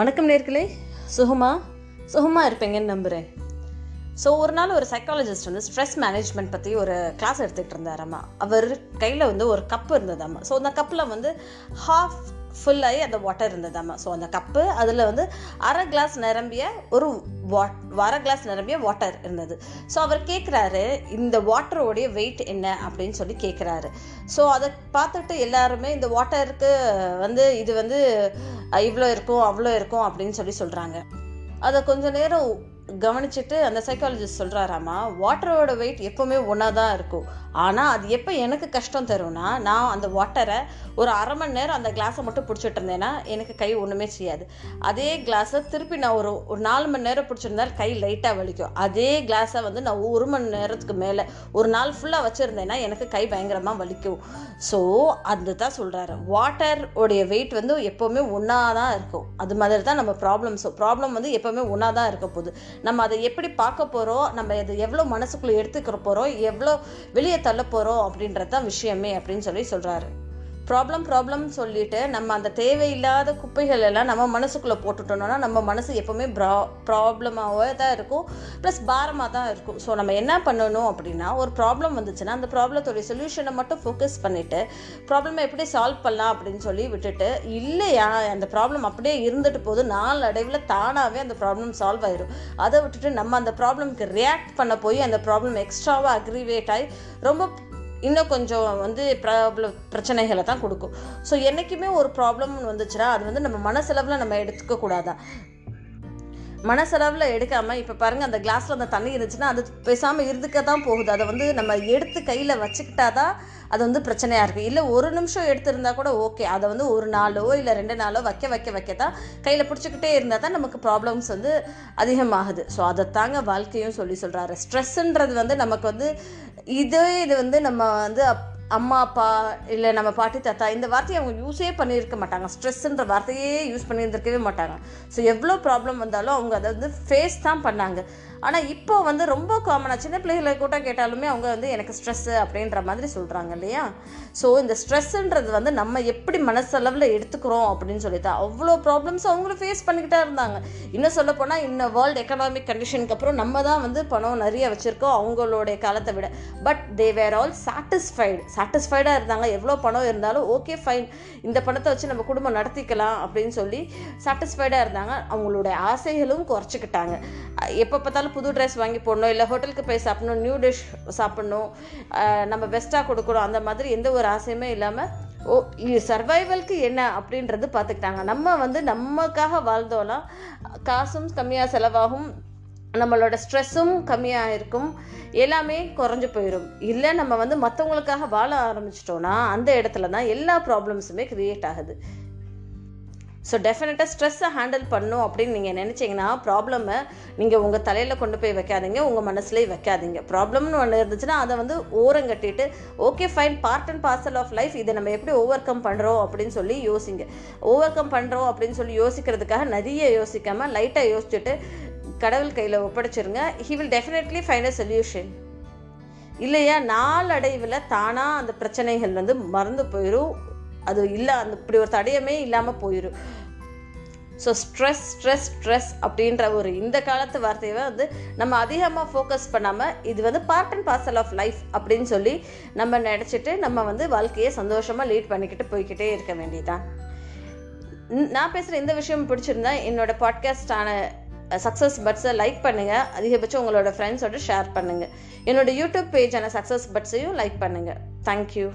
வணக்கம் நேர்களே. சுகமா சுகமாக இருப்பீங்கன்னு நம்புகிறேன் ஸோ ஒரு நாள் ஒரு சைக்காலஜிஸ்ட் வந்து ஸ்ட்ரெஸ் மேனேஜ்மெண்ட் பற்றி ஒரு கிளாஸ் எடுத்துக்கிட்டு இருந்தாராம்மா அவர் கையில் வந்து ஒரு கப்பு இருந்ததாம்மா ஸோ அந்த கப்பில் வந்து ஹாஃப் ஃபுல்லாகி அந்த வாட்டர் இருந்ததாம்மா ஸோ அந்த கப்பு அதில் வந்து அரை கிளாஸ் நிரம்பிய ஒரு வாட் அரை கிளாஸ் நிரம்பிய வாட்டர் இருந்தது. ஸோ அவர் கேட்குறாரு இந்த வாட்டரோடைய வெயிட் என்ன அப்படின்னு சொல்லி கேட்குறாரு ஸோ அதை பார்த்துட்டு எல்லாருமே இந்த வாட்டருக்கு வந்து இது வந்து இவ்வளோ இருக்கும் அவ்வளோ இருக்கும் அப்படின்னு சொல்லி சொல்கிறாங்க அதை கொஞ்ச நேரம் கவனிச்சுட்டு அந்த சைக்காலஜிஸ்ட் சொல்கிறாராமா வாட்டரோட வெயிட் எப்போவுமே ஒன்றா தான் இருக்கும். ஆனால் அது எப்போ எனக்கு கஷ்டம் தரும்னா நான் அந்த வாட்டரை ஒரு அரை மணி நேரம் அந்த கிளாஸை மட்டும் பிடிச்சிட்டு இருந்தேன்னா எனக்கு கை ஒன்றுமே செய்யாது. அதே கிளாஸை திருப்பி நான் ஒரு ஒரு நாலு மணி நேரம் பிடிச்சிருந்தால் கை லைட்டாக வலிக்கும். அதே கிளாஸை வந்து நான் ஒரு மணி நேரத்துக்கு மேலே ஒரு நாள் ஃபுல்லாக வச்சுருந்தேன்னா எனக்கு கை பயங்கரமாக வலிக்கும். ஸோ அது தான் சொல்கிறாரு வாட்டர் உடைய வெயிட் வந்து எப்போவுமே ஒன்றா தான் இருக்கும். அது மாதிரி தான் நம்ம ப்ராப்ளம்ஸ் ப்ராப்ளம் வந்து எப்போவுமே ஒன்றா தான் இருக்க போகுது. நம்ம அதை எப்படி பார்க்க போகிறோம் நம்ம அதை எவ்வளோ மனசுக்குள்ளே எடுத்துக்கிற போகிறோம் எவ்வளோ வெளியே தள்ள போகிறோம் அப்படின்றது தான் விஷயமே அப்படின்னு சொல்லி சொல்கிறாரு ப்ராப்ளம் ப்ராப்ளம்னு சொல்லிட்டு நம்ம அந்த தேவையில்லாத குப்பைகள் எல்லாம் நம்ம மனசுக்குள்ளே போட்டுட்டோம்னா நம்ம மனசு எப்போவுமே ப்ரா ப்ராப்ளமாகவே தான் இருக்கும். ப்ளஸ் பாரமாக தான் இருக்கும். ஸோ நம்ம என்ன பண்ணணும் அப்படின்னா ஒரு ப்ராப்ளம் வந்துச்சுன்னா அந்த ப்ராப்ளத்தோடைய சொல்யூஷனை மட்டும் ஃபோக்கஸ் பண்ணிவிட்டு ப்ராப்ளமை எப்படி சால்வ் பண்ணலாம் அப்படின்னு சொல்லி விட்டுட்டு இல்லையா அந்த ப்ராப்ளம் அப்படியே இருந்துட்டு போது நாள் அடைவில் தானாகவே அந்த ப்ராப்ளம் சால்வ் ஆயிடும் அதை விட்டுட்டு நம்ம அந்த ப்ராப்ளம்க்கு ரியாக்ட் பண்ண போய் அந்த ப்ராப்ளம் எக்ஸ்ட்ராவாக அக்ரிவேட் ஆகி ரொம்ப இன்னும் கொஞ்சம் வந்து ப்ராப்ளம் பிரச்சனைகளை தான் கொடுக்கும். ஸோ என்றைக்குமே ஒரு ப்ராப்ளம் வந்துச்சுன்னா அது வந்து நம்ம மனசளவில் நம்ம எடுத்துக்கக்கூடாதா மனசளவில் எடுக்காமல் இப்போ பாருங்கள் அந்த கிளாஸில் அந்த தண்ணி இருந்துச்சுன்னா அது பேசாமல் இருந்துக்க தான் போகுது. அதை வந்து நம்ம எடுத்து கையில் வச்சுக்கிட்டா தான் அது வந்து பிரச்சனையாக இருக்குது இல்லை ஒரு நிமிஷம் எடுத்திருந்தா கூட ஓகே. அதை வந்து ஒரு நாளோ இல்லை ரெண்டு நாளோ வைக்க வைக்க வைக்க தான் கையில் பிடிச்சிக்கிட்டே இருந்தால் தான் நமக்கு ப்ராப்ளம்ஸ் வந்து அதிகமாகுது. ஸோ அதை தாங்க வாழ்க்கையும் சொல்லி சொல்கிறாரு ஸ்ட்ரெஸ்ஸுன்றது வந்து நமக்கு வந்து இதே இது வந்து நம்ம வந்து அப் அம்மா அப்பா இல்லை நம்ம பாட்டி தாத்தா இந்த வார்த்தையை அவங்க யூஸே பண்ணியிருக்க மாட்டாங்க. ஸ்ட்ரெஸ்ஸுன்ற வார்த்தையே யூஸ் பண்ணியிருந்திருக்கவே மாட்டாங்க. ஸோ எவ்வளோ ப்ராப்ளம் வந்தாலும் அவங்க அதை வந்து ஃபேஸ் தான் பண்ணாங்க. ஆனால் இப்போ வந்து ரொம்ப காமனாக சின்ன பிள்ளைகளை கூட கேட்டாலுமே அவங்க வந்து எனக்கு ஸ்ட்ரெஸ்ஸு அப்படின்ற மாதிரி சொல்கிறாங்க இல்லையா? ஸோ இந்த ஸ்ட்ரெஸ்ஸுன்றது வந்து நம்ம எப்படி மனசளவில் எடுத்துக்கிறோம் அப்படின்னு சொல்லிட்டு அவ்வளோ ப்ராப்ளம்ஸ் அவங்களும் ஃபேஸ் பண்ணிக்கிட்டே இருந்தாங்க. இன்னும் சொல்லப்போனால் இந்த இன்னும் வேர்ல்டு எக்கனாமிக் கண்டிஷனுக்கு அப்புறம் நம்ம தான் வந்து பணம் நிறைய வச்சுருக்கோம் அவங்களுடைய காலத்தை விட. But they were all satisfied சாட்டிஸ்ஃபைடாக இருந்தாங்க. எவ்வளோ பணம் இருந்தாலும் ஓகே ஃபைன் இந்த பணத்தை வச்சு நம்ம குடும்பம் நடத்திக்கலாம் அப்படின்னு சொல்லி சாட்டிஸ்ஃபைடாக இருந்தாங்க. அவங்களுடைய ஆசைகளும் குறைச்சிக்கிட்டாங்க. எப்போ பார்த்தாலும் புது ட்ரெஸ் வாங்கி போடணும் இல்லை ஹோட்டலுக்கு போய் சாப்பிடணும் நியூ டிஷ் சாப்பிடணும் நம்ம பெஸ்ட்டாக கொடுக்கணும் அந்த மாதிரி எந்த ஒரு ஆசையுமே இல்லாமல் ஓ சர்வைவல்க்கு என்ன அப்படின்றது பார்த்துக்கிட்டாங்க. நம்ம வந்து நமக்காக வாழ்ந்தோன்னா காசும் கம்மியாக செலவாகும் நம்மளோட ஸ்ட்ரெஸ்ஸும் கம்மியாக இருக்கும் எல்லாமே குறைஞ்சி போயிடும் இல்லை நம்ம வந்து மற்றவங்களுக்காக வாழ ஆரம்பிச்சிட்டோன்னா அந்த இடத்துல தான் எல்லா ப்ராப்ளம்ஸுமே க்ரியேட் ஆகுது. ஸோ டெஃபினட்டாக ஸ்ட்ரெஸ்ஸை ஹேண்டில் பண்ணும் அப்படின்னு நீங்கள் நினச்சிங்கன்னா ப்ராப்ளமை நீங்கள் உங்கள் தலையில் கொண்டு போய் வைக்காதீங்க உங்கள் மனசுலேயே வைக்காதீங்க. ப்ராப்ளம்னு ஒன்று இருந்துச்சுன்னா அதை வந்து ஓரங்கட்டிட்டு okay fine part and parcel of life இதை நம்ம எப்படி ஓவர் கம் பண்ணுறோம் அப்படின்னு சொல்லி யோசிங்க. ஓவர் கம் பண்ணுறோம் அப்படின்னு சொல்லி யோசிக்கிறதுக்காக நிறைய யோசிக்காமல் லைட்டாக யோசிச்சுட்டு கடவுள் கையில் ஒப்படைச்சிருங்க. He will definitely find a solution இல்லையா? நாளடைவில் தானாக அந்த பிரச்சனைகள் வந்து மறந்து போயிடும் அது இல்லை அந்த இப்படி ஒரு தடயமே இல்லாமல் போயிடும் ஸோ ஸ்ட்ரெஸ் ஸ்ட்ரெஸ் ஸ்ட்ரெஸ் அப்படின்ற ஒரு இந்த காலத்து வார்த்தையை வந்து நம்ம அதிகமாக ஃபோக்கஸ் பண்ணாமல் இது வந்து part and parcel of life அப்படின்னு சொல்லி நம்ம நினச்சிட்டு நம்ம வந்து வாழ்க்கையை சந்தோஷமாக லீட் பண்ணிக்கிட்டு போய்கிட்டே இருக்க வேண்டியதான் நான் பேசுகிற இந்த விஷயம் பிடிச்சிருந்தா என்னோட பாட்காஸ்டான சக்ஸஸ் பட்ஸை லைக் பண்ணுங்கள் அதிகபட்சம் உங்களோட ஃப்ரெண்ட்ஸோட ஷேர் பண்ணுங்கள் என்னோட யூடியூப் பேஜான சக்ஸஸ் பட்ஸையும் லைக் பண்ணுங்கள் தேங்க்யூ